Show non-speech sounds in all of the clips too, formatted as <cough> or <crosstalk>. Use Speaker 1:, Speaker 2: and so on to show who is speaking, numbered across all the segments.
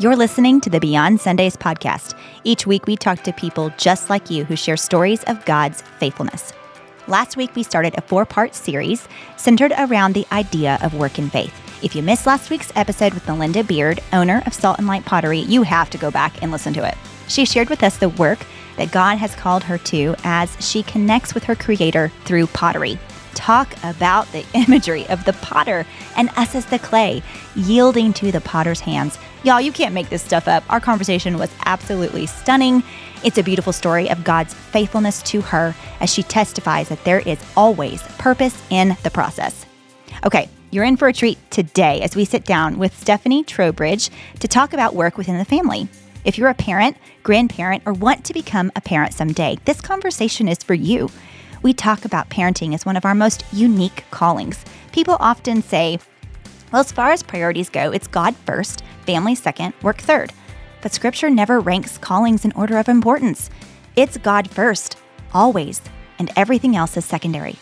Speaker 1: You're listening to the Beyond Sundays podcast. Each week, we talk to people just like you who share stories of God's faithfulness. Last week, we started a four part series centered around the idea of work in faith. If you missed last week's episode with Melinda Beard, owner of Salt and Light Pottery, you have to go back and listen to it. She shared with us the work that God has called her to as she connects with her Creator through pottery talk about the <laughs> imagery of the potter and us as the clay, yielding to the potter's hands. Y'all, you can't make this stuff up. Our conversation was absolutely stunning. It's a beautiful story of God's faithfulness to her as she testifies that there is always purpose in the process. Okay, you're in for a treat today as we sit down with Stephanie Trowbridge to talk about work within the family. If you're a parent, grandparent, or want to become a parent someday, this conversation is for you we talk about parenting as one of our most unique callings. People often say, well, as far as priorities go, it's God first, family second, work third. But scripture never ranks callings in order of importance. It's God first, always, and everything else is secondary.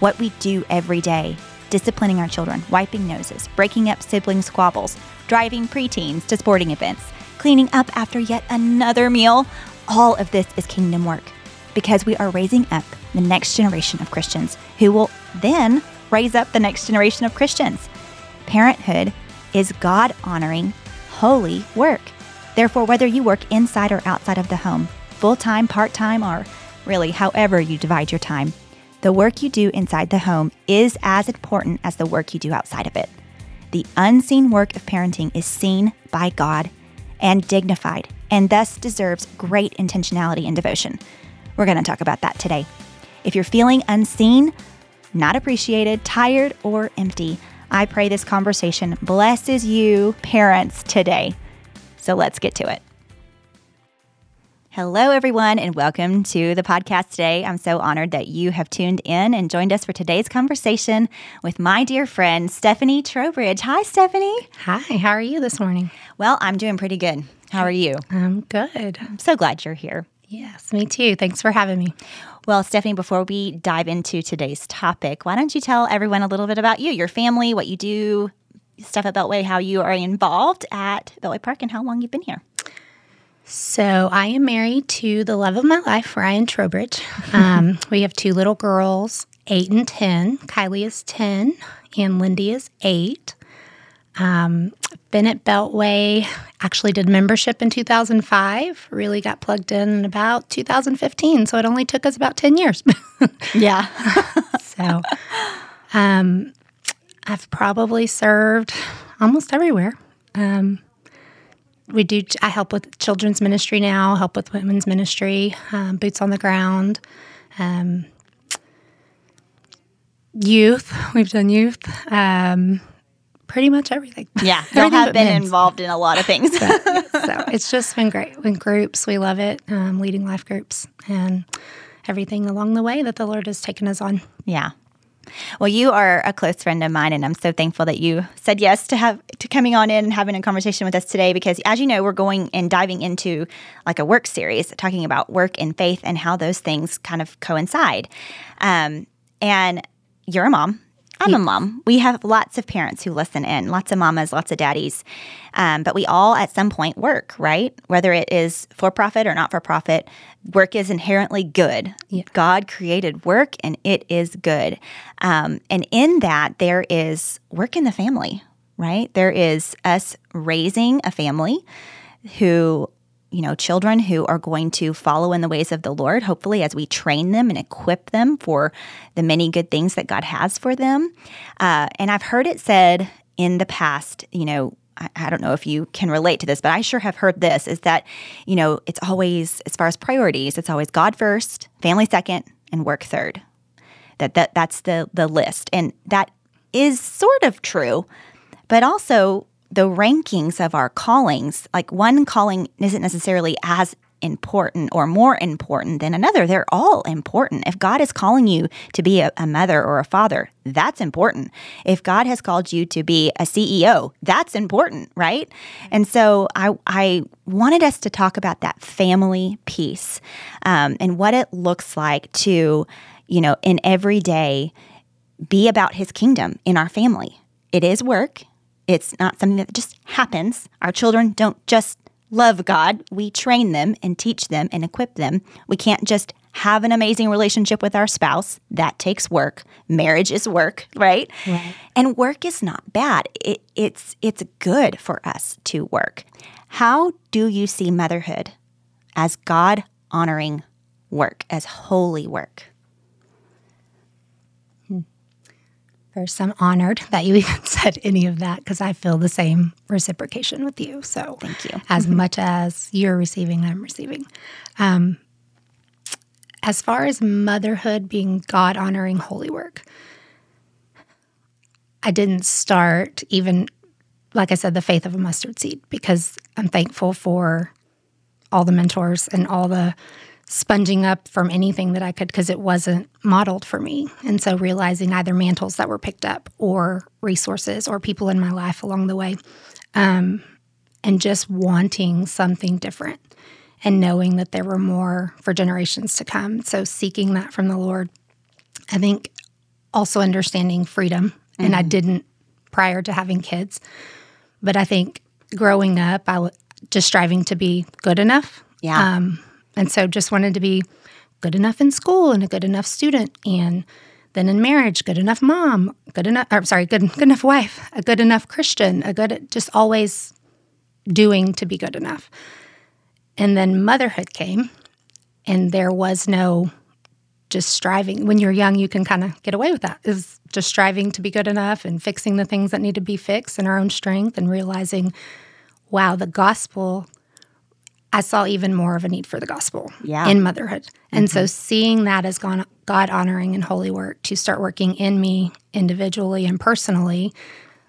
Speaker 1: What we do every day, disciplining our children, wiping noses, breaking up sibling squabbles, driving preteens to sporting events, cleaning up after yet another meal, all of this is kingdom work because we are raising up the next generation of Christians who will then raise up the next generation of Christians. Parenthood is God honoring, holy work. Therefore, whether you work inside or outside of the home, full time, part time, or really however you divide your time, the work you do inside the home is as important as the work you do outside of it. The unseen work of parenting is seen by God and dignified, and thus deserves great intentionality and devotion. We're going to talk about that today. If you're feeling unseen, not appreciated, tired, or empty, I pray this conversation blesses you, parents, today. So let's get to it. Hello, everyone, and welcome to the podcast today. I'm so honored that you have tuned in and joined us for today's conversation with my dear friend, Stephanie Trowbridge. Hi, Stephanie.
Speaker 2: Hi, how are you this morning?
Speaker 1: Well, I'm doing pretty good. How are you?
Speaker 2: I'm good.
Speaker 1: I'm so glad you're here.
Speaker 2: Yes, me too. Thanks for having me.
Speaker 1: Well, Stephanie, before we dive into today's topic, why don't you tell everyone a little bit about you, your family, what you do, stuff at Beltway, how you are involved at Beltway Park, and how long you've been here?
Speaker 2: So, I am married to the love of my life, Ryan Trowbridge. <laughs> Um, we have two little girls, eight and 10. Kylie is 10, and Lindy is eight. Um, been at Beltway, actually did membership in 2005, really got plugged in in about 2015. So it only took us about 10 years. <laughs>
Speaker 1: yeah.
Speaker 2: so um, I've probably served almost everywhere. Um, we do, I help with children's ministry now, help with women's ministry, um, boots on the ground. Um, youth, we've done youth. Um, pretty much everything. <laughs>
Speaker 1: Yeah, y'all have been men's. involved in a lot of things.
Speaker 2: so, <laughs> so, it's just been great. In groups, we love it. Um, leading life groups and everything along the way that the Lord has taken us on.
Speaker 1: Yeah. Well, you are a close friend of mine, and I'm so thankful that you said yes to have to coming on in and having a conversation with us today. Because, as you know, we're going and diving into like a work series, talking about work and faith and how those things kind of coincide. Um, and you're a mom, I'm a mom. We have lots of parents who listen in, lots of mamas, lots of daddies. Um, but we all at some point work, right? Whether it is for profit or not for profit, work is inherently good. Yeah. God created work and it is good. Um, and in that, there is work in the family, right? There is us raising a family who you know, children who are going to follow in the ways of the Lord, hopefully, as we train them and equip them for the many good things that God has for them. Uh, and I've heard it said in the past, you know, I, I don't know if you can relate to this, but I sure have heard this is that, you know, it's always, as far as priorities, it's always God first, family second, and work third. That, that that's the the list. And that is sort of true, but also the rankings of our callings, like one calling isn't necessarily as important or more important than another. They're all important. If God is calling you to be a, a, mother or a father, that's important. If God has called you to be a CEO, that's important, right? And so I, I wanted us to talk about that family piece um, and what it looks like to, you know, in every day be about his kingdom in our family. It is work, It's not something that just happens. Our children don't just love God. We train them and teach them and equip them. We can't just have an amazing relationship with our spouse. That takes work. Marriage is work, right?
Speaker 2: Right.
Speaker 1: And work is not bad. It, it's it's good for us to work. How do you see motherhood as God honoring work, as holy work?
Speaker 2: First, I'm honored that you <laughs> even said any of that because I feel the same reciprocation with you. So,
Speaker 1: Thank you. <laughs>
Speaker 2: As much as you're receiving, I'm receiving. Um, as far as motherhood being God honoring holy work, I didn't start even, like I said, the faith of a mustard seed because I'm thankful for all the mentors and all the sponging up from anything that I could because it wasn't modeled for me. And so realizing either mantles that were picked up or resources or people in my life along the way, um, and just wanting something different and knowing that there were more for generations to come. So seeking that from the Lord. I think also understanding freedom. And I didn't prior to having kids. But I think growing up, I was just striving to be good enough.
Speaker 1: Yeah.
Speaker 2: Um, and so just wanted to be good enough in school and a good enough student. And then in marriage, good enough mom, good enough, or sorry, good, good enough wife, a good enough Christian, a good, just always doing to be good enough. And then motherhood came, and there was no just striving. When you're young, you can kind of get away with that, is just striving to be good enough and fixing the things that need to be fixed in our own strength and realizing, wow, the gospel. I saw even more of a need for the gospel
Speaker 1: Yeah.
Speaker 2: in motherhood. And so seeing that as God honoring and holy work to start working in me individually and personally,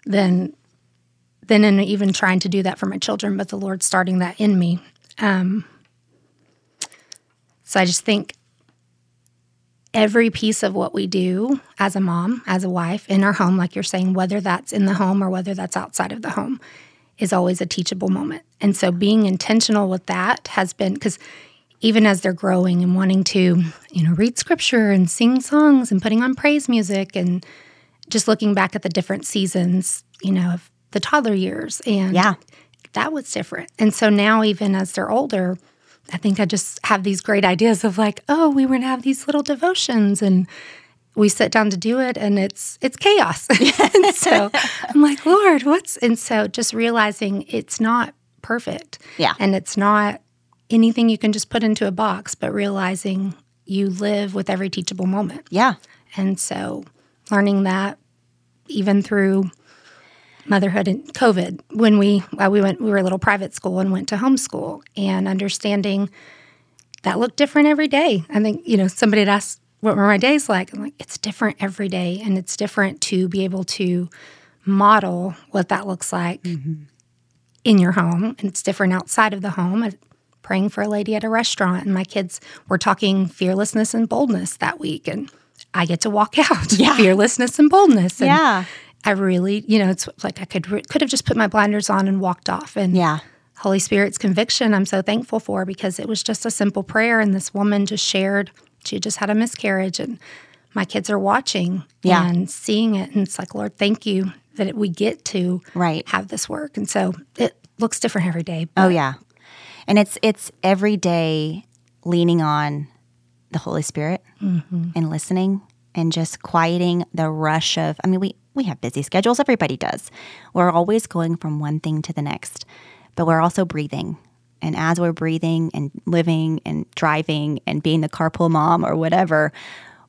Speaker 2: then then in even trying to do that for my children, but the Lord starting that in me. Um, so I just think every piece of what we do as a mom, as a wife, in our home, like you're saying, whether that's in the home or whether that's outside of the home, is always a teachable moment. And so being intentional with that has been because even as they're growing and wanting to, you know, read scripture and sing songs and putting on praise music and just looking back at the different seasons, you know, of the toddler years and
Speaker 1: Yeah.
Speaker 2: that was different. And so now even as they're older, I think I just have these great ideas of like, oh, we were gonna have these little devotions and we sit down to do it and it's it's chaos. <laughs> and so I'm like, Lord, what's and so just realizing it's not perfect.
Speaker 1: Yeah.
Speaker 2: And it's not anything you can just put into a box, but realizing you live with every teachable moment.
Speaker 1: Yeah.
Speaker 2: And so learning that even through motherhood and COVID, when we well, we went we were a little private school and went to homeschool and understanding that looked different every day. I think, you know, somebody had asked what were my days like? I'm like, it's different every day and it's different to be able to model what that looks like mm-hmm. in your home and it's different outside of the home. I- Praying for a lady at a restaurant, and my kids were talking fearlessness and boldness that week, and I get to walk <laughs> out
Speaker 1: Yeah.
Speaker 2: fearlessness and boldness. And
Speaker 1: Yeah.
Speaker 2: I really, you know, it's like I could could have just put my blinders on and walked off. And
Speaker 1: Yeah.
Speaker 2: Holy Spirit's conviction, I'm so thankful for because it was just a simple prayer, and this woman just shared she just had a miscarriage, and my kids are watching
Speaker 1: Yeah.
Speaker 2: and seeing it, and it's like, Lord, thank you that it, we get to
Speaker 1: Right.
Speaker 2: have this work, and so it looks different every day.
Speaker 1: Oh yeah. And it's it's every day leaning on the Holy Spirit mm-hmm. and listening and just quieting the rush of I mean we we have busy schedules everybody does. We're always going from one thing to the next. But we're also breathing. And as we're breathing and living and driving and being the carpool mom or whatever,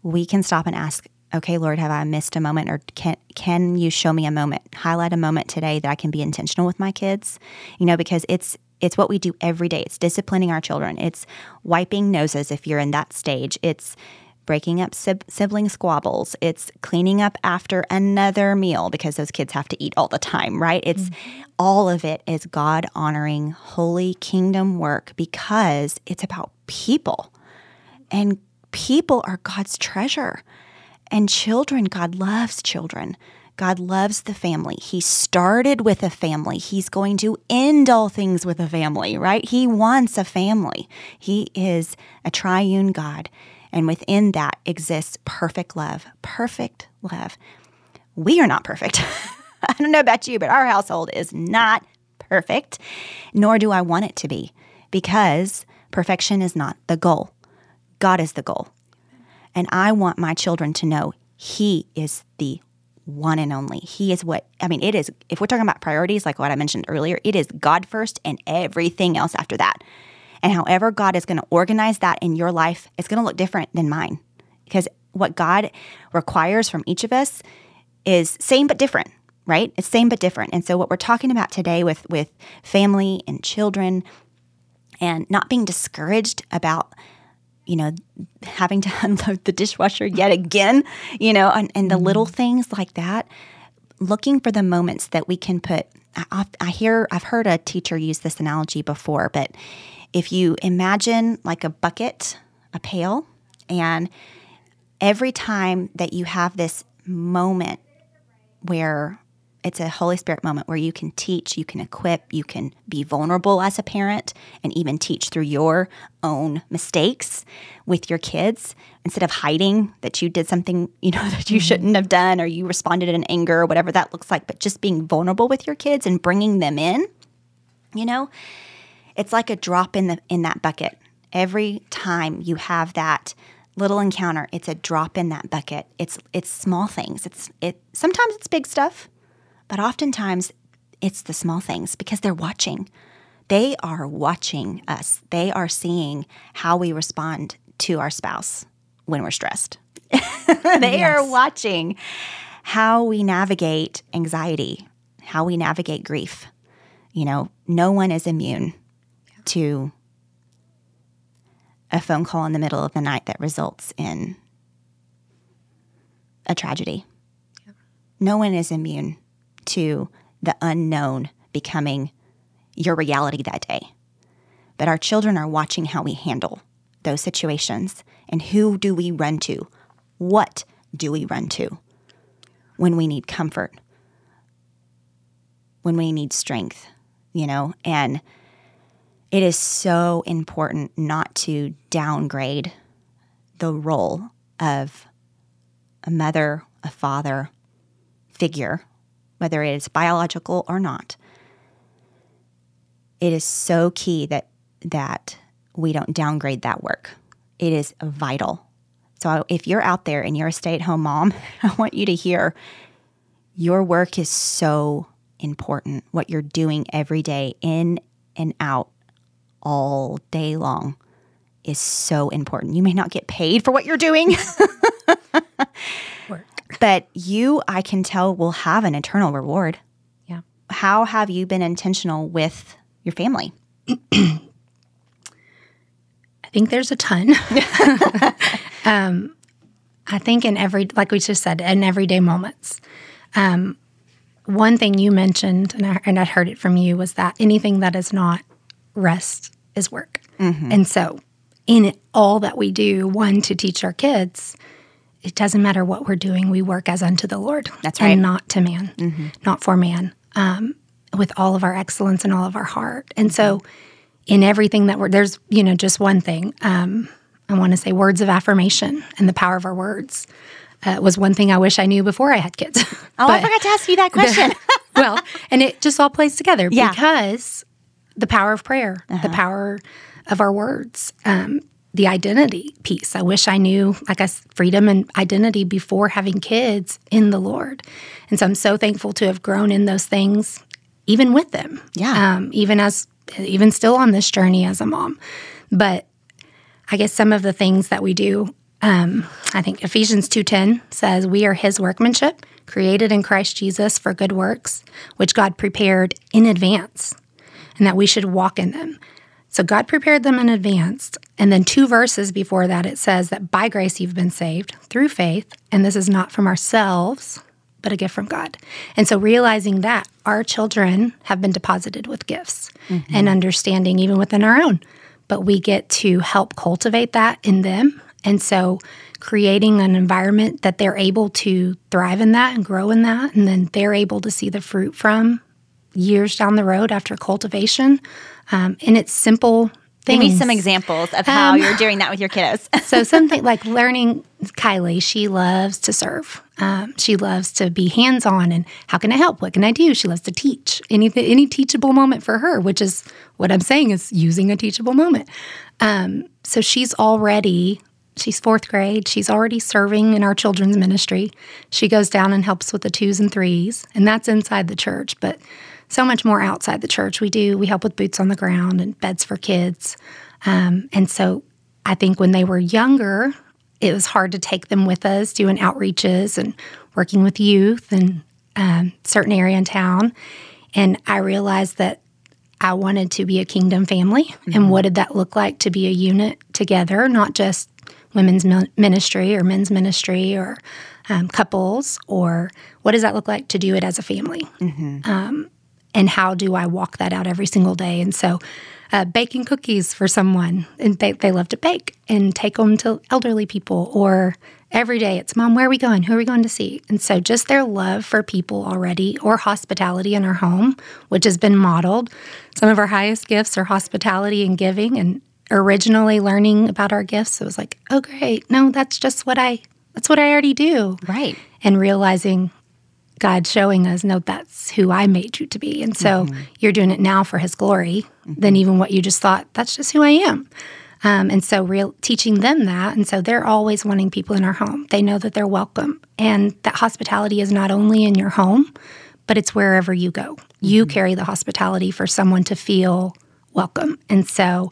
Speaker 1: we can stop and ask, okay, Lord, have I missed a moment or can can you show me a moment? Highlight a moment today that I can be intentional with my kids. You know, because it's it's what we do every day. It's disciplining our children. It's wiping noses if you're in that stage. It's breaking up sib- sibling squabbles. It's cleaning up after another meal because those kids have to eat all the time, right? It's mm-hmm. all of it is God honoring holy kingdom work because it's about people. And people are God's treasure. And children, God loves children. God loves the family. He started with a family. He's going to end all things with a family, right? He wants a family. He is a triune God. And within that exists perfect love. Perfect love. We are not perfect. <laughs> I don't know about you, but our household is not perfect, nor do I want it to be because perfection is not the goal. God is the goal. And I want my children to know He is the one and only. He is what, I mean, it is, if we're talking about priorities, like what I mentioned earlier, it is God first and everything else after that. And however God is going to organize that in your life, it's going to look different than mine. Because what God requires from each of us is same but different, right? It's same but different. And so what we're talking about today with with family and children and not being discouraged about you know having to <laughs> unload the dishwasher yet again, you know, and, and the mm-hmm. little things like that, looking for the moments that we can put I, I hear I've heard a teacher use this analogy before, but if you imagine like a bucket, a pail, and every time that you have this moment where it's a Holy Spirit moment where you can teach, you can equip, you can be vulnerable as a parent, and even teach through your own mistakes with your kids instead of hiding that you did something <laughs> you know that you mm-hmm. shouldn't have done or you responded in anger or whatever that looks like. But just being vulnerable with your kids and bringing them in, you know, it's like a drop in the in that bucket. Every time you have that little encounter, it's a drop in that bucket. It's it's small things. It's it sometimes it's big stuff, but oftentimes it's the small things because they're watching. They are watching us. They are seeing how we respond to our spouse when we're stressed. <laughs> they yes. are watching how we navigate anxiety, how we navigate grief. You know, no one is immune to a phone call in the middle of the night that results in a tragedy. Yeah. No one is immune to the unknown becoming your reality that day. But our children are watching how we handle those situations and who do we run to? What do we run to when we need comfort? When we need strength, you know? And it is so important not to downgrade the role of a mother, a father figure, whether it is biological or not. It is so key that that we don't downgrade that work. It is vital. So if you're out there and you're a stay-at-home mom, <laughs> I want you to hear your work is so important. What you're doing every day in and out all day long is so important. You may not get paid for what you're doing. but you, I can tell, will have an eternal reward.
Speaker 2: Yeah.
Speaker 1: How have you been intentional with your family? I
Speaker 2: think there's a ton. <laughs> um, I think in every, like we just said, in everyday moments. Um, one thing you mentioned, and I, and I heard it from you, was that anything that is not rest is work. Mm-hmm. And so, in all that we do, one, to teach our kids, it doesn't matter what we're doing, we work as unto the Lord.
Speaker 1: That's right.
Speaker 2: And not to man, mm-hmm. not for man, um, with all of our excellence and all of our heart. And so, in everything that we're, there's, you know, just one thing. Um, I want to say words of affirmation and the power of our words. Uh, was one thing I wish I knew before I had kids. <laughs>
Speaker 1: Oh, I forgot to ask you that <laughs> question.
Speaker 2: The, <laughs> well, and it just all plays together yeah. because the power of prayer, uh-huh. the power of our words, um, the identity piece. I wish I knew, like I freedom and identity before having kids in the Lord. And so I'm so thankful to have grown in those things, even with them.
Speaker 1: Yeah.
Speaker 2: Um, even as, even still on this journey as a mom. But I guess some of the things that we do, um, I think Ephesians 2.10 says, we are his workmanship, created in Christ Jesus for good works, which God prepared in advance and that we should walk in them. So God prepared them in advance. And then two verses before that, it says that by grace you've been saved through faith, and this is not from ourselves, but a gift from God. And so realizing that our children have been deposited with gifts mm-hmm. and understanding even within our own, but we get to help cultivate that in them. And so creating an environment that they're able to thrive in that and grow in that, and then they're able to see the fruit from years down the road after cultivation. Um, and it's simple
Speaker 1: Give me some examples of how
Speaker 2: Um,
Speaker 1: you're doing that with your kiddos. <laughs>
Speaker 2: so <laughs> something like learning Kylie, she loves to serve. Um, she loves to be hands on and how can I help? What can I do? She loves to teach. Any any teachable moment for her, which is what I'm saying is using a teachable moment. Um, so she's already she's fourth grade. She's already serving in our children's ministry. She goes down and helps with the twos and threes, and that's inside the church. But so much more outside the church. We do we help with boots on the ground and beds for kids. Um, and so I think when they were younger, it was hard to take them with us doing outreaches and working with youth in um, certain area in town. And I realized that I wanted to be a kingdom family. And what did that look like to be a unit together, not just women's ministry or men's ministry or um, couples, or what does that look like to do it as a family? Um, and how do I walk that out every single day? And so, uh, baking cookies for someone, and they, they love to bake and take them to elderly people, or every day it's, Mom, where are we going? Who are we going to see? And so, just their love for people already, or hospitality in our home, which has been modeled. Some of our highest gifts are hospitality and giving. And originally learning about our gifts, it was like, oh, great. No, that's just what I. That's what I already do
Speaker 1: Right.
Speaker 2: and realizing God showing us, no, that's who I made you to be. And so mm-hmm. you're doing it now for his glory, than mm-hmm. even what you just thought, that's just who I am. Um, and so real teaching them that. And so they're always wanting people in our home. They know that they're welcome. And that hospitality is not only in your home, but it's wherever you go. You mm-hmm. carry the hospitality for someone to feel welcome. And so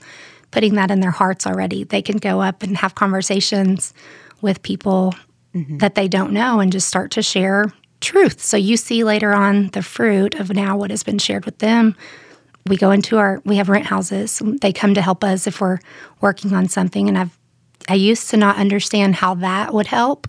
Speaker 2: putting that in their hearts already, they can go up and have conversations with people that they don't know and just start to share truth. So you see later on the fruit of now what has been shared with them. We go into our we have rent houses. They come to help us if we're working on something and I've I used to not understand how that would help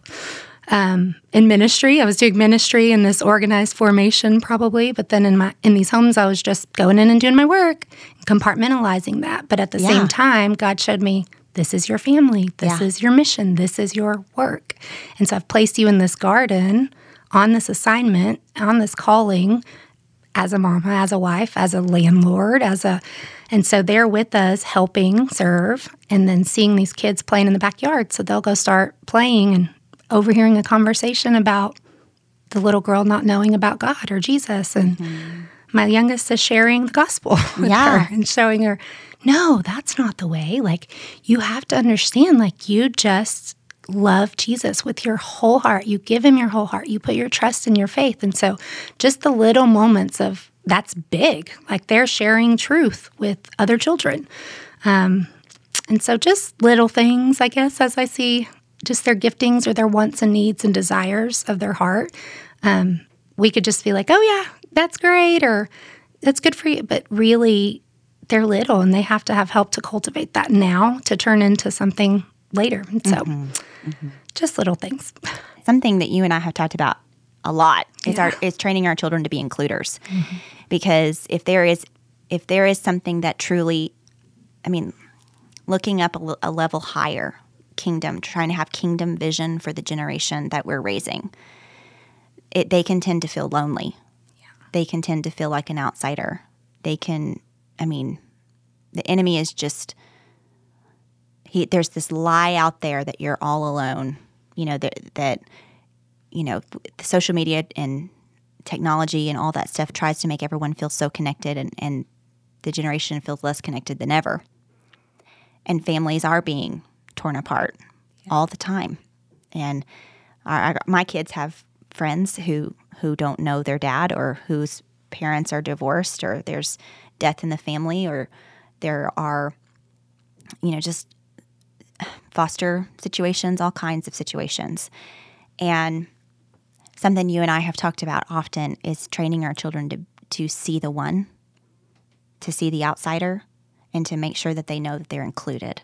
Speaker 2: um, in ministry. I was doing ministry in this organized formation probably, but then in my in these homes I was just going in and doing my work, compartmentalizing that. But at the
Speaker 1: Yeah.
Speaker 2: same time, God showed me this is your family, this
Speaker 1: Yeah.
Speaker 2: is your mission, this is your work. And so I've placed you in this garden on this assignment, on this calling as a mama, as a wife, as a landlord, as a and so they're with us helping serve and then seeing these kids playing in the backyard. So they'll go start playing and overhearing a conversation about the little girl not knowing about God or Jesus. And mm-hmm. my youngest is sharing the gospel <laughs> with
Speaker 1: Yeah.
Speaker 2: her and showing her, no, that's not the way. Like you have to understand, like you just love Jesus with your whole heart. You give him your whole heart. You put your trust in your faith. And so just the little moments of that's big. Like they're sharing truth with other children. Um, and so just little things, I guess, as I see just their giftings or their wants and needs and desires of their heart. Um, we could just be like, oh, yeah, that's great, or that's good for you. But really, they're little and they have to have help to cultivate that now to turn into something later. So just little things.
Speaker 1: something that you and I have talked about a lot is our is training our children to be includers. Mm-hmm. Because if there is if there is something that truly I mean looking up a level higher kingdom trying to have kingdom vision for the generation that we're raising it they can tend to feel lonely. They can tend to feel like an outsider. They can I mean the enemy is just he, there's this lie out there that you're all alone. You know that that you know the social media and technology and all that stuff tries to make everyone feel so connected, and and the generation feels less connected than ever. And families are being torn apart all the time. And our, our, my kids have friends who who don't know their dad or whose parents are divorced or there's death in the family or there are you know just foster situations, all kinds of situations. And something you and I have talked about often is training our children to, to see the one, to see the outsider, and to make sure that they know that they're included.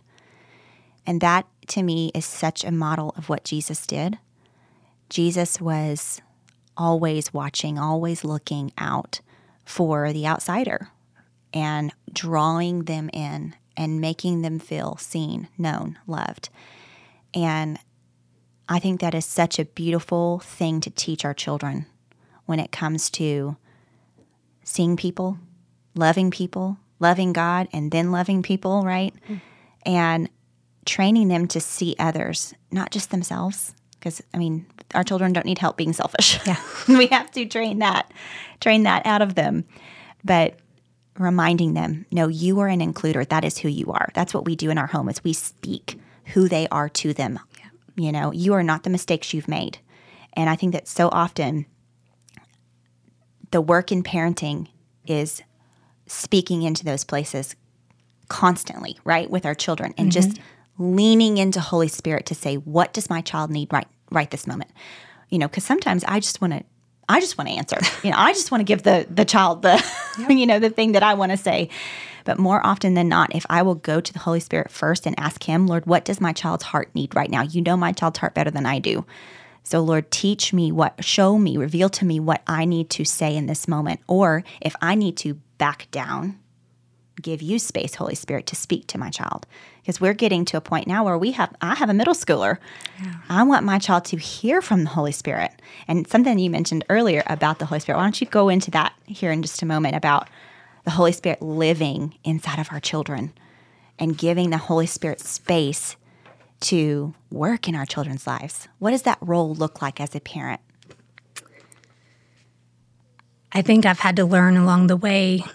Speaker 1: And that to me is such a model of what Jesus did. Jesus was always watching, always looking out for the outsider and drawing them in and making them feel seen, known, loved. And I think that is such a beautiful thing to teach our children when it comes to seeing people, loving people, loving God and then loving people, right? Mm. And training them to see others, not just themselves. Because, I mean, our children don't need help being selfish.
Speaker 2: Yeah. <laughs>
Speaker 1: we have to train that, train that out of them. But reminding them, no, you are an includer. That is who you are. That's what we do in our home is we speak who they are to them. Yeah. You know, you are not the mistakes you've made. And I think that so often the work in parenting is speaking into those places constantly, right, with our children and mm-hmm. just leaning into Holy Spirit to say, what does my child need right right this moment? You know, because sometimes I just want to I just want to answer. You know, I just want to give the the child the yep. <laughs> you know the thing that I want to say. But more often than not, if I will go to the Holy Spirit first and ask Him, Lord, what does my child's heart need right now? You know my child's heart better than I do. So, Lord, teach me what, show me, reveal to me what I need to say in this moment. Or if I need to back down, give you space, Holy Spirit, to speak to my child. Because we're getting to a point now where we have, I have a middle schooler. Yeah. I want my child to hear from the Holy Spirit. And something you mentioned earlier about the Holy Spirit, why don't you go into that here in just a moment about the Holy Spirit living inside of our children and giving the Holy Spirit space to work in our children's lives? What does that role look like as a parent?
Speaker 2: I think I've had to learn along the way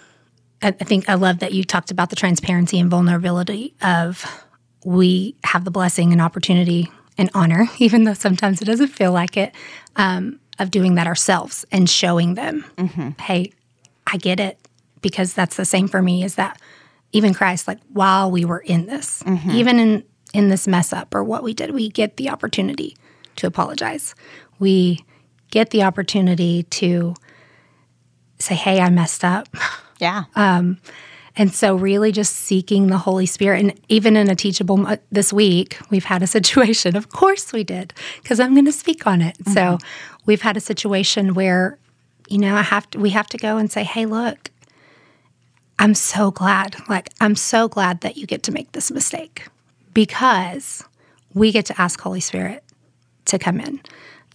Speaker 2: I think I love that you talked about the transparency and vulnerability of we have the blessing and opportunity and honor, <laughs> even though sometimes it doesn't feel like it, um, of doing that ourselves and showing them, mm-hmm. hey, I get it. Because that's the same for me is that even Christ, like while we were in this, mm-hmm. even in, in this mess up or what we did, we get the opportunity to apologize. We get the opportunity to say, hey, I messed up.
Speaker 1: Yeah. Um,
Speaker 2: and so, really, just seeking the Holy Spirit. And even in a teachable this week, we've had a <laughs> situation. Of course, we did, because I'm going to speak on it. Mm-hmm. So, we've had a situation where, you know, I have to. We have to go and say, "Hey, look, I'm so glad. Like, I'm so glad that you get to make this mistake because we get to ask Holy Spirit to come in.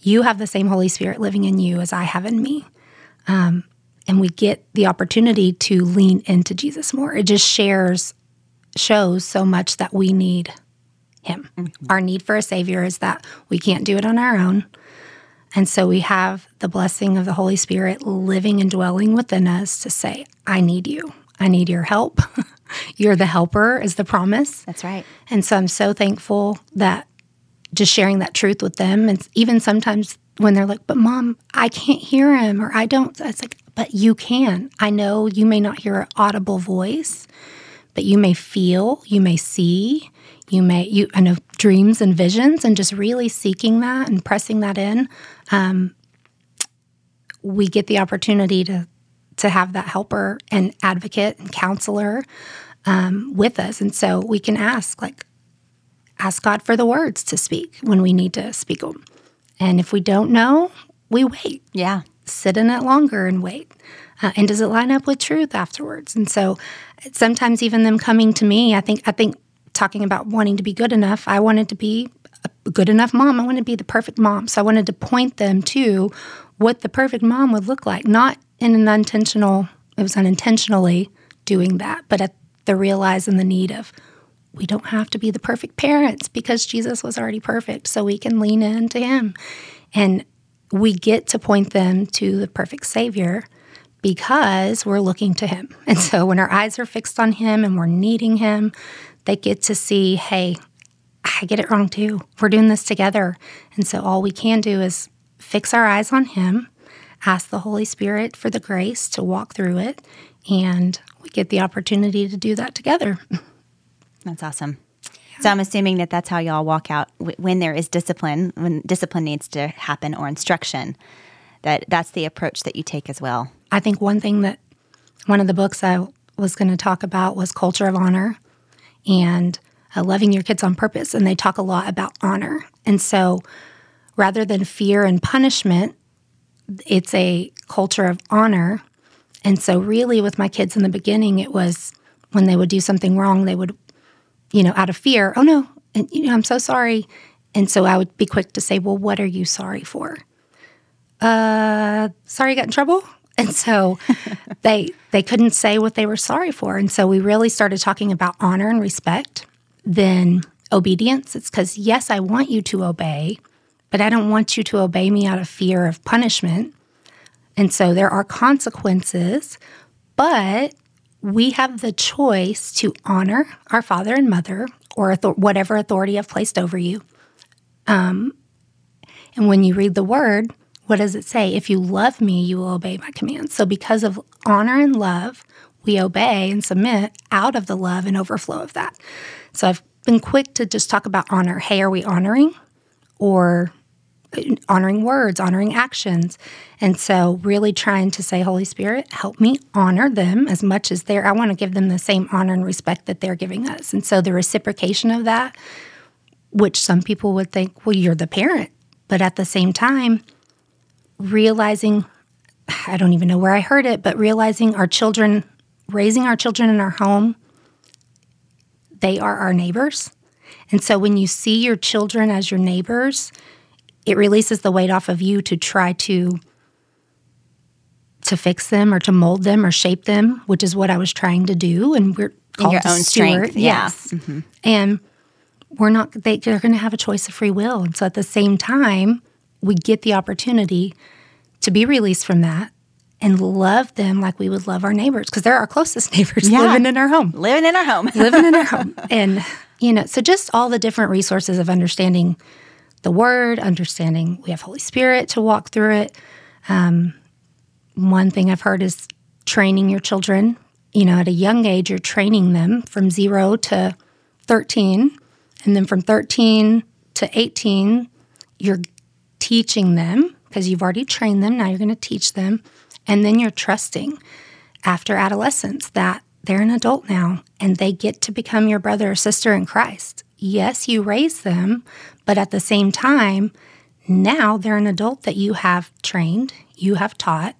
Speaker 2: You have the same Holy Spirit living in you as I have in me." Um, and we get the opportunity to lean into Jesus more. It just shares, shows so much that we need Him. Mm-hmm. Our need for a Savior is that we can't do it on our own. And so we have the blessing of the Holy Spirit living and dwelling within us to say, I need you. I need your help. <laughs> You're the helper, is the promise.
Speaker 1: That's right.
Speaker 2: And so I'm so thankful that just sharing that truth with them. And even sometimes when they're like, but mom, I can't hear him or I don't, it's like, but you can. I know you may not hear an audible voice, but you may feel, you may see, you may, you, I know dreams and visions, and just really seeking that and pressing that in. Um, we get the opportunity to to have that helper and advocate and counselor um, with us, and so we can ask like ask God for the words to speak when we need to speak them. And if we don't know, we wait.
Speaker 1: Yeah
Speaker 2: sit in it longer and wait. Uh, and does it line up with truth afterwards? And so sometimes even them coming to me, I think I think talking about wanting to be good enough, I wanted to be a good enough mom. I wanted to be the perfect mom. So I wanted to point them to what the perfect mom would look like, not in an unintentional, it was unintentionally doing that, but at the realizing the need of we don't have to be the perfect parents because Jesus was already perfect. So we can lean into him. And we get to point them to the perfect Savior because we're looking to Him. <laughs> And so when our eyes are fixed on Him and we're needing Him, they get to see, hey, I get it wrong too. We're doing this together. And so all we can do is fix our eyes on Him, ask the Holy Spirit for the grace to walk through it, and we get the opportunity to do that together. <laughs>
Speaker 1: That's awesome. So I'm assuming that that's how y'all walk out when there is discipline, when discipline needs to happen or instruction. That that's the approach that you take as well.
Speaker 2: I think one thing that one of the books I was going to talk about was culture of honor and uh, loving your kids on purpose, and they talk a lot about honor. And so, rather than fear and punishment, it's a culture of honor. And so, really, with my kids in the beginning, it was when they would do something wrong, they would you know, out of fear, oh no, and you know, I'm so sorry. And so I would be quick to say, well, what are you sorry for? Uh, sorry, I got in trouble. <laughs> And so <laughs> they they couldn't say what they were sorry for. And so we really started talking about honor and respect, then obedience. It's cuz yes, I want you to obey, but I don't want you to obey me out of fear of punishment. And so there are consequences, but we have the choice to honor our father and mother or whatever authority I've placed over you. Um, and when you read the word, what does it say? If you love me, you will obey my commands. So, because of honor and love, we obey and submit out of the love and overflow of that. So, I've been quick to just talk about honor. Hey, are we honoring? Or honoring words, honoring actions. And so, really trying to say, Holy Spirit, help me honor them as much as they're, I want to give them the same honor and respect that they're giving us. And so, the reciprocation of that, which some people would think, well, you're the parent. But at the same time, realizing, I don't even know where I heard it, but realizing our children, raising our children in our home, they are our neighbors. And so, when you see your children as your neighbors, it releases the weight off of you to try to to fix them or to mold them or shape them, which is what I was trying to do. And we're
Speaker 1: called your own strength,
Speaker 2: yeah. yes. Mm-hmm. And we're not they, they're going to have a choice of free will, and so at the same time, we get the opportunity to be released from that and love them like we would love our neighbors because they're our closest <laughs> neighbors yeah. living in our home,
Speaker 1: living in our home,
Speaker 2: living in our home, <laughs> and you know, so just all the different resources of understanding the word, understanding we have Holy Spirit to walk through it. Um, one thing I've heard is training your children. You know, at a young age, you're training them from zero to 13. And then from 13 to 18, you're teaching them because you've already trained them. Now you're going to teach them. And then you're trusting after adolescence that they're an adult now and they get to become your brother or sister in Christ. Yes, you raise them, but at the same time, now they're an adult that you have trained, you have taught,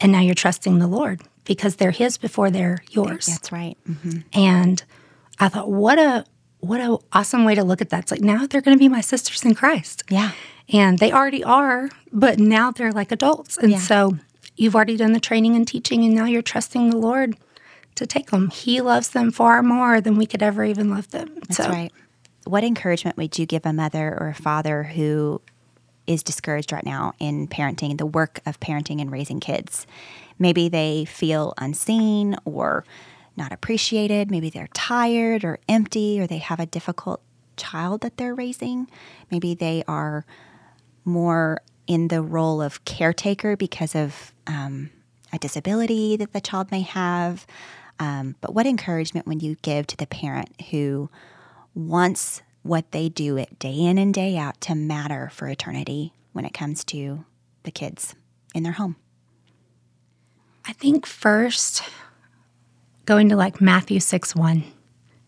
Speaker 2: and now you're trusting the Lord because they're His before they're yours.
Speaker 1: That's right.
Speaker 2: Mm-hmm. And I thought, what a what a awesome way to look at that. It's like now they're going to be my sisters in Christ.
Speaker 1: Yeah,
Speaker 2: and they already are, but now they're like adults, and yeah. so you've already done the training and teaching, and now you're trusting the Lord to take them. He loves them far more than we could ever even love them.
Speaker 1: That's so, right what encouragement would you give a mother or a father who is discouraged right now in parenting, the work of parenting and raising kids? Maybe they feel unseen or not appreciated. Maybe they're tired or empty or they have a difficult child that they're raising. Maybe they are more in the role of caretaker because of um, a disability that the child may have. Um, but what encouragement would you give to the parent who wants what they do it day in and day out to matter for eternity when it comes to the kids in their home?
Speaker 2: I think first going to like Matthew 6 1.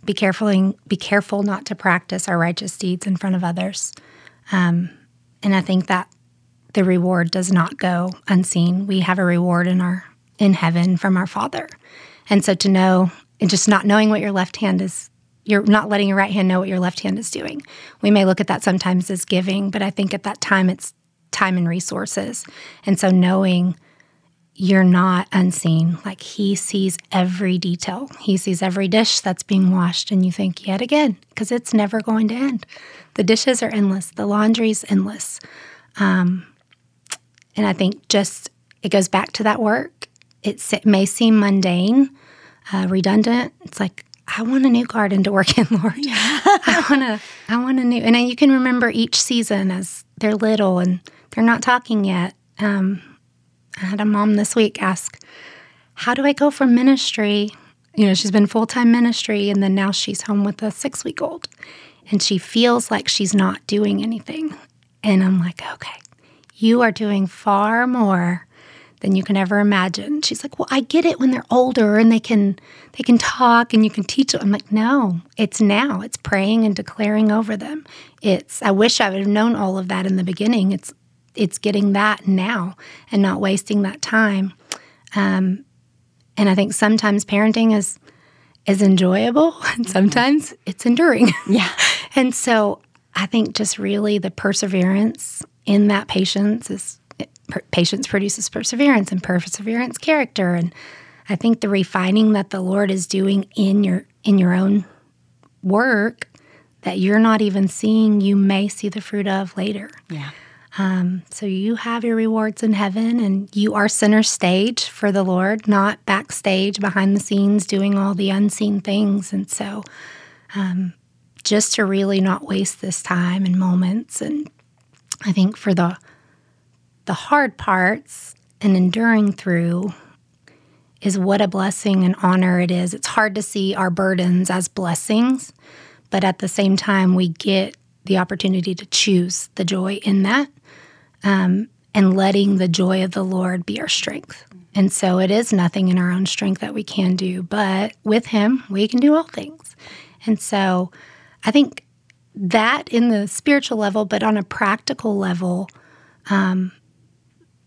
Speaker 2: Be careful, be careful not to practice our righteous deeds in front of others. Um, and I think that the reward does not go unseen. We have a reward in our in heaven from our Father. And so to know and just not knowing what your left hand is you're not letting your right hand know what your left hand is doing. We may look at that sometimes as giving, but I think at that time it's time and resources. And so knowing you're not unseen, like he sees every detail, he sees every dish that's being washed, and you think, yet again, because it's never going to end. The dishes are endless, the laundry's endless. Um, and I think just it goes back to that work. It, may seem mundane, uh, redundant. It's like, I want a new garden to work in, <laughs> Lord. Yeah. I want to, I want a new, and you can remember each season as they're little and they're not talking yet. Um, I had a mom this week ask, "How do I go from ministry? You know, she's been full time ministry, and then now she's home with a six week old, and she feels like she's not doing anything." And I'm like, "Okay, you are doing far more than you can ever imagine. She's like, "Well, I get it when they're older and they can they can talk and you can teach them." I'm like, "No, it's now. It's praying and declaring over them. It's I wish I would have known all of that in the beginning. It's it's getting that now and not wasting that time." Um, and I think sometimes parenting is is enjoyable <laughs> and sometimes it's enduring.
Speaker 1: Yeah. <laughs>
Speaker 2: and so I think just really the perseverance in that patience is per- patience produces perseverance, and perseverance character. And I think the refining that the Lord is doing in your in your own work that you're not even seeing, you may see the fruit of later.
Speaker 1: Yeah.
Speaker 2: Um, so you have your rewards in heaven, and you are center stage for the Lord, not backstage behind the scenes doing all the unseen things. And so, um, just to really not waste this time and moments, and I think for the the hard parts and enduring through is what a blessing and honor it is. It's hard to see our burdens as blessings, but at the same time, we get the opportunity to choose the joy in that um, and letting the joy of the Lord be our strength. And so it is nothing in our own strength that we can do, but with Him, we can do all things. And so I think that in the spiritual level, but on a practical level, um,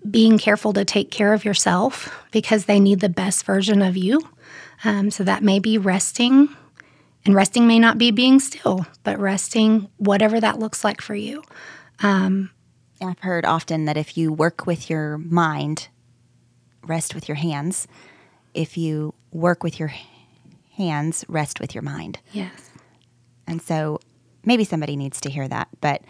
Speaker 2: being careful to take care of yourself because they need the best version of you. Um, so that may be resting, and resting may not be being still, but resting, whatever that looks like for you. Um,
Speaker 1: I've heard often that if you work with your mind, rest with your hands. If you work with your hands, rest with your mind.
Speaker 2: yes.
Speaker 1: And so maybe somebody needs to hear that, but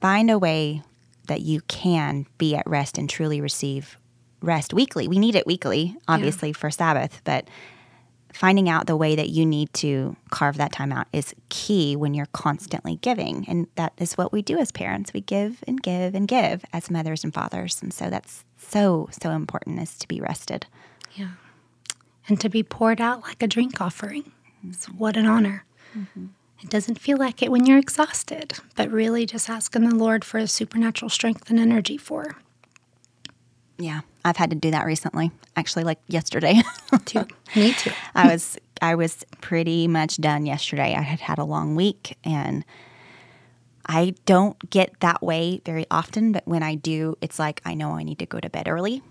Speaker 1: find a way that you can be at rest and truly receive rest weekly. We need it weekly, obviously, for Sabbath, but finding out the way that you need to carve that time out is key when you're constantly giving. And that is what we do as parents. We give and give and give as mothers and fathers. And so that's so, so important is to be rested.
Speaker 2: Yeah. And to be poured out like a drink offering. It's what an honor. Mm-hmm. It doesn't feel like it when you're exhausted, but really just asking the Lord for a supernatural strength and energy for.
Speaker 1: Yeah. I've had to do that recently, actually, like yesterday. <laughs>
Speaker 2: Too. Me too. <laughs>
Speaker 1: I was I was pretty much done yesterday. I had had a long week and I don't get that way very often, but when I do, it's like I know I need to go to bed early.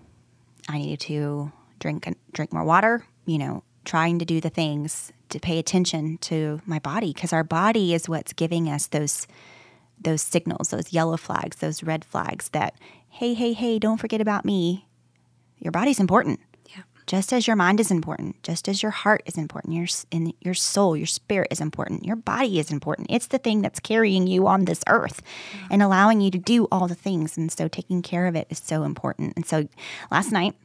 Speaker 1: I need to drink drink more water, you know, trying to do the things to pay attention to my body because our body is what's giving us those those signals, those yellow flags, those red flags that hey, hey, hey, don't forget about me. Your body's important
Speaker 2: Yeah.
Speaker 1: just as your mind is important, just as your heart is important, your and your soul, your spirit is important, your body is important. It's the thing that's carrying you on this earth and allowing you to do all the things. And so taking care of it is so important. And so last night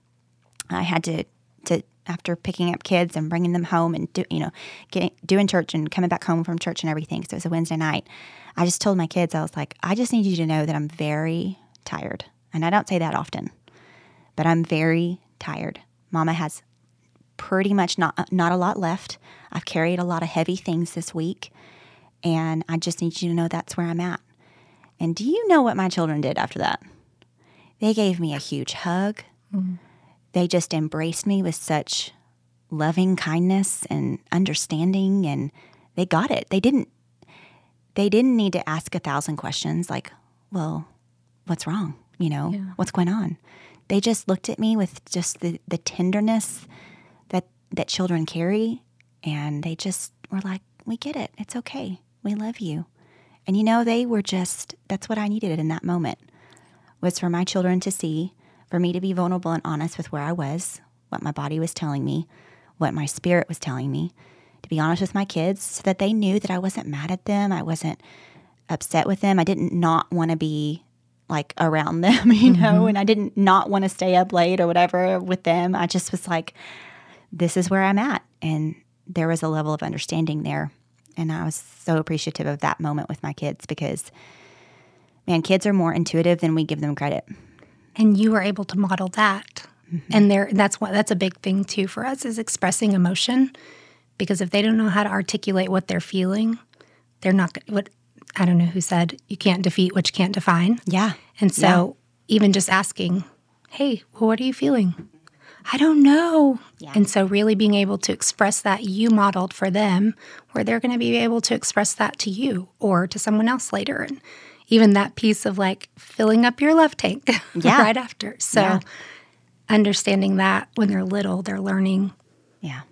Speaker 1: I had to to after picking up kids and bringing them home and do, you know getting doing church and coming back home from church and everything. So it was a Wednesday night. I just told my kids I was like, I just need you to know that I'm very tired, and I don't say that often but I'm very tired. Mama has pretty much not not a lot left. I've carried a lot of heavy things this week, and I just need you to know that's where I'm at. And do you know what my children did after that? They gave me a huge hug. Mm-hmm. They just embraced me with such loving kindness and understanding and they got it. They didn't they didn't need to ask a thousand questions like, "Well, what's wrong?" you know, "What's going on?" they just looked at me with just the, the tenderness that that children carry and they just were like we get it it's okay we love you and you know they were just that's what i needed in that moment was for my children to see for me to be vulnerable and honest with where i was what my body was telling me what my spirit was telling me to be honest with my kids so that they knew that i wasn't mad at them i wasn't upset with them i didn't not want to be like around <laughs> them, you know, mm-hmm. and I didn't not want to stay up late or whatever with them. I just was like, this is where I'm at. And there was a level of understanding there. And I was so appreciative of that moment with my kids because, man, kids are more intuitive than we give them credit.
Speaker 2: And you were able to model that. Mm-hmm. And there that's what that's a big thing too for us is expressing emotion. Because if they don't know how to articulate what they're feeling they're not what i don't know who said you can't defeat what you can't define.
Speaker 1: Yeah.
Speaker 2: and so even just asking hey well, what are you feeling? I don't know.
Speaker 1: Yeah.
Speaker 2: and so really being able to express that you modeled for them where they're going to be able to express that to you or to someone else later. And even that piece of like filling up your love tank <laughs>
Speaker 1: Yeah.
Speaker 2: right after so
Speaker 1: Yeah.
Speaker 2: understanding that when they're little they're learning
Speaker 1: Yeah.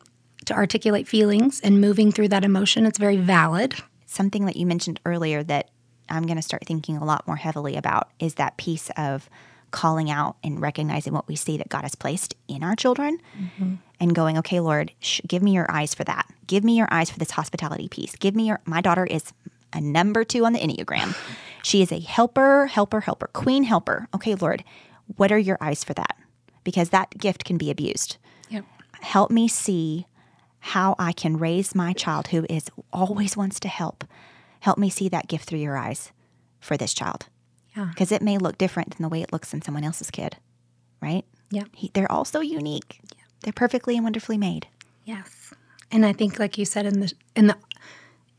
Speaker 2: to articulate feelings and moving through that emotion it's very valid
Speaker 1: something that you mentioned earlier that I'm going to start thinking a lot more heavily about is that piece of calling out and recognizing what we see that God has placed in our children mm-hmm. and going, okay, Lord, sh- give me your eyes for that. Give me your eyes for this hospitality piece. Give me your, my daughter is a number two on the Enneagram. She is a helper, helper, helper, queen helper. Okay, Lord, what are your eyes for that? Because that gift can be abused.
Speaker 2: Yep.
Speaker 1: Help me see how I can raise my child who is always wants to help. Help me see that gift through your eyes for this child.
Speaker 2: Yeah.
Speaker 1: Because it may look different than the way it looks in someone else's kid, right?
Speaker 2: Yeah.
Speaker 1: He, they're all so unique. Yeah. They're perfectly and wonderfully made.
Speaker 2: Yes. And I think like you said in the in the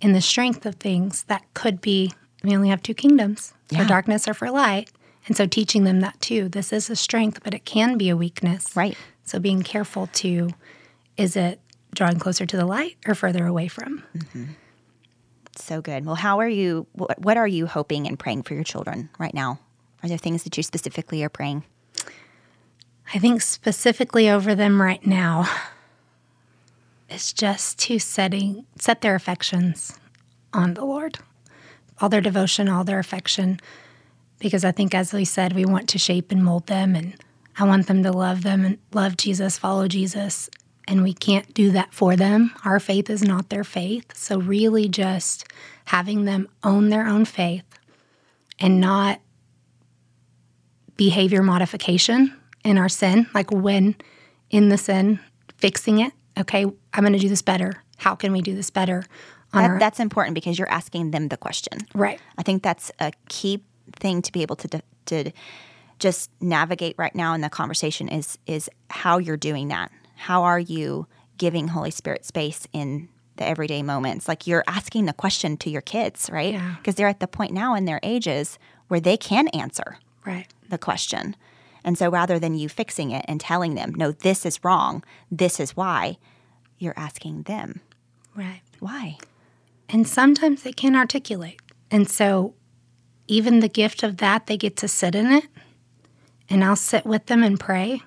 Speaker 2: in the strength of things that could be we only have two kingdoms
Speaker 1: Yeah.
Speaker 2: for darkness or for light. And so teaching them that too. This is a strength, but it can be a weakness.
Speaker 1: Right.
Speaker 2: So being careful to is it drawing closer to the light or further away from? Mm-hmm.
Speaker 1: So good. Well, how are you? What are you hoping and praying for your children right now? Are there things that you specifically are praying?
Speaker 2: I think specifically over them right now is just to setting set their affections on the Lord. All their devotion, all their affection. Because I think as we said, we want to shape and mold them and I want them to love them and love Jesus, follow Jesus. And we can't do that for them. Our faith is not their faith. So really just having them own their own faith and not behavior modification in our sin, like when in the sin, fixing it. Okay, I'm going to do this better. How can we do this better?
Speaker 1: That, that's important because you're asking them the question.
Speaker 2: right.
Speaker 1: I think that's a key thing to be able to to just navigate right now in the conversation is is how you're doing that. How are you giving Holy Spirit space in the everyday moments? Like you're asking the question to your kids, right?
Speaker 2: Yeah.
Speaker 1: Because they're at the point now in their ages where they can answer
Speaker 2: Right.
Speaker 1: the question. And so rather than you fixing it and telling them, no, this is wrong, this is why, you're asking them,
Speaker 2: Right.
Speaker 1: why?
Speaker 2: And sometimes they can't articulate. And so, even the gift of that, they get to sit in it. And I'll sit with them and pray.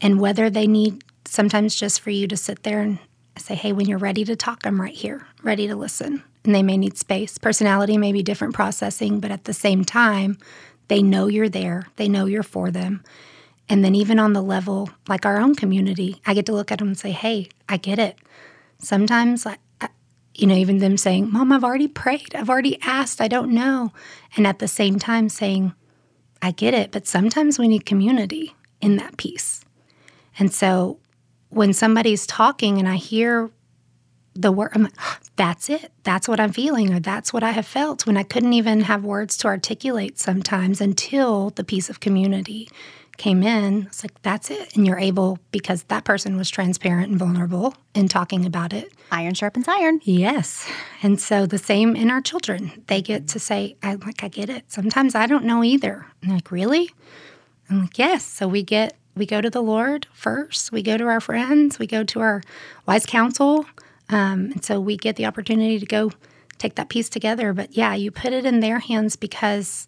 Speaker 2: And whether they need sometimes just for you to sit there and say, hey, when you're ready to talk, I'm right here, ready to listen. And they may need space. Personality may be different processing, but at the same time, they know you're there, they know you're for them. And then, even on the level like our own community, I get to look at them and say, hey, I get it. Sometimes I, I- you know, even them saying, Mom, I've already prayed, I've already asked, I don't know. And at the same time saying, I get it, but sometimes we need community in that piece. And so when somebody's talking and I hear the word, like, ah, that's it. That's what I'm feeling, or that's what I have felt when I couldn't even have words to articulate sometimes until the piece of community came in. It's like, that's it. And you're able, because that person was transparent and vulnerable in talking about it,
Speaker 1: Iron sharpens iron.
Speaker 2: Yes. And so the same in our children. They get to say, I like I get it. Sometimes I don't know either. I'm like, really? I'm like, yes. So we get we go to the Lord first. We go to our friends. We go to our wise counsel. Um, and so we get the opportunity to go take that piece together. But yeah, you put it in their hands because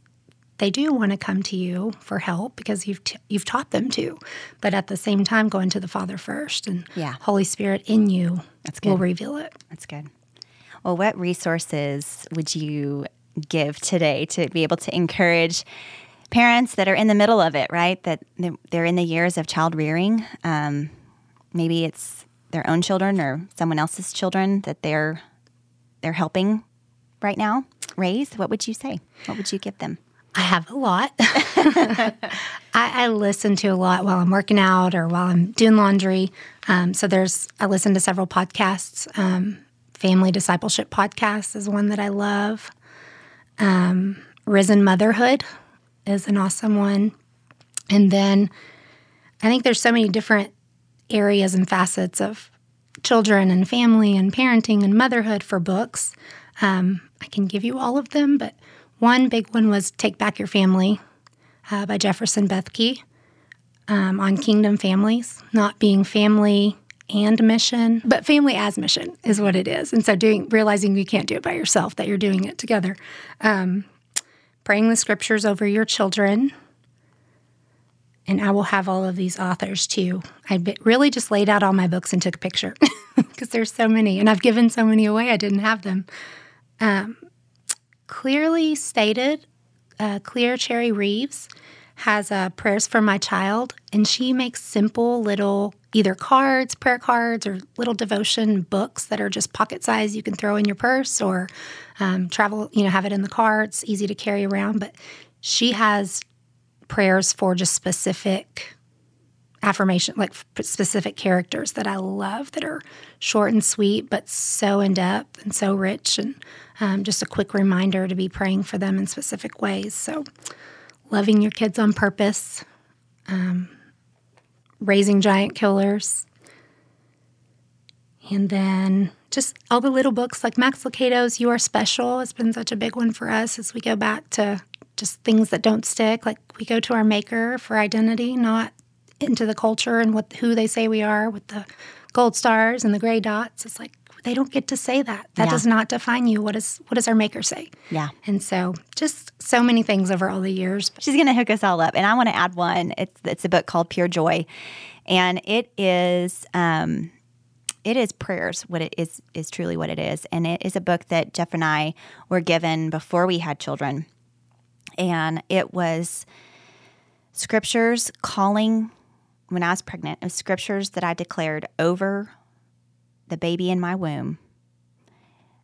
Speaker 2: they do want to come to you for help because you've t- you've taught them to. But at the same time, going to the Father first and
Speaker 1: Yeah.
Speaker 2: Holy Spirit in you
Speaker 1: That's
Speaker 2: will
Speaker 1: good.
Speaker 2: reveal it.
Speaker 1: That's good. Well, what resources would you give today to be able to encourage parents that are in the middle of it, right? That they're- they're in the years of child rearing. Um, maybe it's their own children or someone else's children that they're they're helping right now raise. What would you say? What would you give them?
Speaker 2: I have a lot. <laughs> I, I listen to a lot while I'm working out or while I'm doing laundry. Um, so there's I listen to several podcasts. Um, Family discipleship podcast is one that I love. Um, Risen Motherhood is an awesome one. And then I think there's so many different areas and facets of children and family and parenting and motherhood for books. Um, I can give you all of them, but one big one was Take Back Your Family uh, by Jefferson Bethke um, on kingdom families, not being family and mission, but family as mission is what it is. And so doing realizing you can't do it by yourself, that you're doing it together. Um, praying the scriptures over your children. And I will have all of these authors too. I really just laid out all my books and took a picture <laughs> because there's so many, and I've given so many away. I didn't have them. Um, clearly stated, uh, Clear Cherry Reeves has uh, prayers for my child, and she makes simple little either cards, prayer cards, or little devotion books that are just pocket size you can throw in your purse or um, travel, you know, have it in the car. It's easy to carry around. But she has prayers for just specific affirmation, like specific characters that I love that are short and sweet, but so in depth and so rich, and um, just a quick reminder to be praying for them in specific ways. So, loving your kids on purpose, um, raising giant killers, and then just all the little books like Max Lucado's You Are Special It's been such a big one for us as we go back to just things that don't stick. Like we go to our maker for identity, not into the culture and what who they say we are with the gold stars and the gray dots. It's like they don't get to say that. That yeah. does not define you. What is what does our maker say?
Speaker 1: Yeah.
Speaker 2: And so just so many things over all the years.
Speaker 1: She's going to hook us all up, and I want to add one. It's it's a book called Pure Joy, and it is. Um, it is prayers what it is is truly what it is and it is a book that jeff and i were given before we had children and it was scriptures calling when I was pregnant, it was scriptures that I declared over the baby in my womb,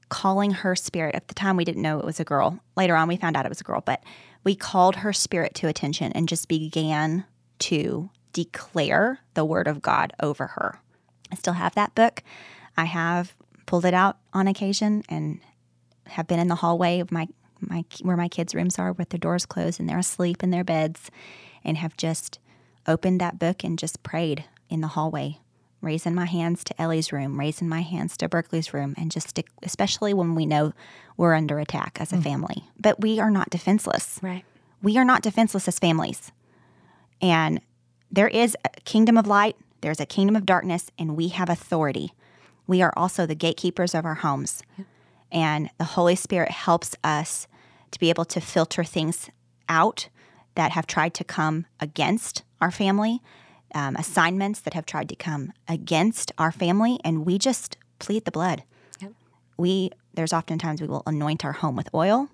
Speaker 1: calling her spirit. At the time, we didn't know it was a girl. Later on, we found out it was a girl, but we called her spirit to attention and just began to declare the word of God over her. I still have that book. I have pulled it out on occasion and have been in the hallway of my, my where my kids' rooms are with their doors closed and they're asleep in their beds and have just opened that book and just prayed in the hallway, raising my hands to Ellie's room, raising my hands to Berkeley's room, and just stick, especially when we know we're under attack as a mm. family. But we are not defenseless.
Speaker 2: Right.
Speaker 1: We are not defenseless as families. And there is a kingdom of light, there's a kingdom of darkness, and we have authority. We are also the gatekeepers of our homes. Yeah. And the Holy Spirit helps us to be able to filter things out that have tried to come against our family, um, assignments that have tried to come against our family, and we just plead the blood. Yep. We there's oftentimes we will anoint our home with oil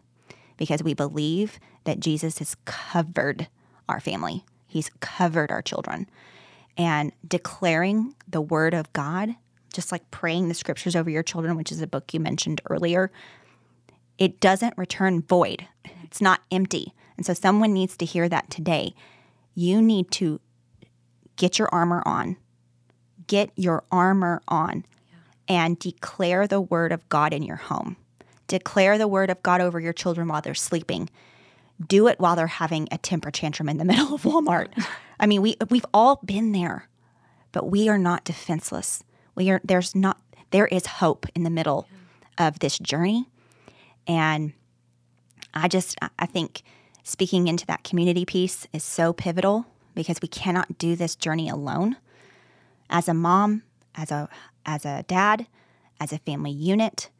Speaker 1: because we believe that Jesus has covered our family. He's covered our children. And declaring the word of God, just like praying the scriptures over your children, which is a book you mentioned earlier, it doesn't return void. It's not empty. And so someone needs to hear that today you need to get your armor on. Get your armor on and declare the word of God in your home. Declare the word of God over your children while they're sleeping. Do it while they're having a temper tantrum in the <laughs> middle of Walmart. I mean, we we've all been there, but we are not defenseless. We are there's not there is hope in the middle of this journey. And I just I think speaking into that community piece is so pivotal because we cannot do this journey alone. As a mom, as a as a dad, as a family unit,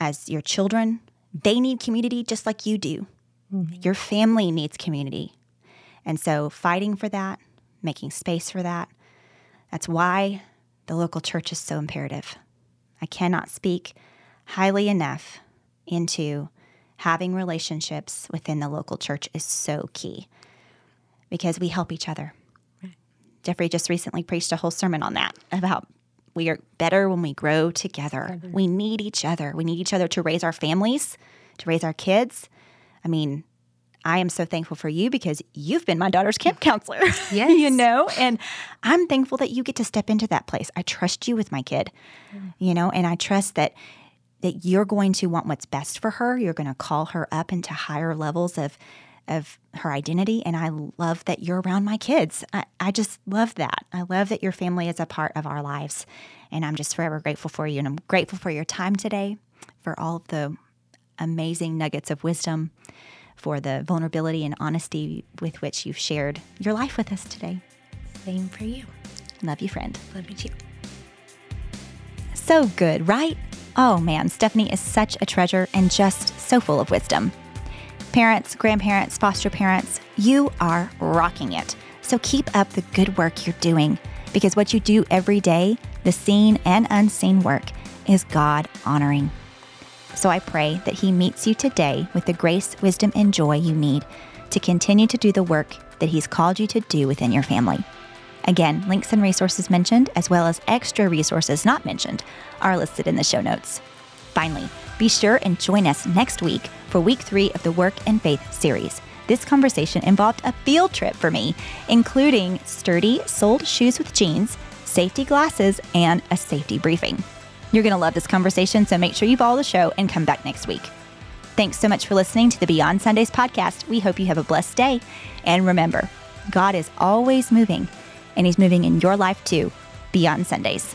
Speaker 1: as your children, they need community just like you do. Mm-hmm. Your family needs community. And so fighting for that, making space for that, that's why the local church is so imperative. I cannot speak highly enough into having relationships within the local church is so key because we help each other. Right. Jeffrey just recently preached a whole sermon on that about we are better when we grow together. We need each other. We need each other to raise our families, to raise our kids. I mean, I am so thankful for you because you've been my daughter's camp counselor. <laughs>
Speaker 2: Yes.
Speaker 1: you know, and I'm thankful that you get to step into that place. I trust you with my kid, mm. you know, and I trust that that you're going to want what's best for her. You're going to call her up into higher levels of of her identity. And I love that you're around my kids. I, I just love that. I love that your family is a part of our lives. And I'm just forever grateful for you. And I'm grateful for your time today, for all of the amazing nuggets of wisdom, for the vulnerability and honesty with which you've shared your life with us today.
Speaker 2: Same for you.
Speaker 1: Love you, friend.
Speaker 2: Love you too.
Speaker 1: So good, right? Oh man, Stephanie is such a treasure and just so full of wisdom. Parents, grandparents, foster parents, you are rocking it. So keep up the good work you're doing because what you do every day, the seen and unseen work, is God honoring. So I pray that He meets you today with the grace, wisdom, and joy you need to continue to do the work that He's called you to do within your family. Again, links and resources mentioned, as well as extra resources not mentioned, are listed in the show notes. Finally, be sure and join us next week for week three of the Work and Faith series. This conversation involved a field trip for me, including sturdy soled shoes with jeans, safety glasses, and a safety briefing. You're going to love this conversation, so make sure you follow the show and come back next week. Thanks so much for listening to the Beyond Sundays podcast. We hope you have a blessed day. And remember, God is always moving, and He's moving in your life too, beyond Sundays.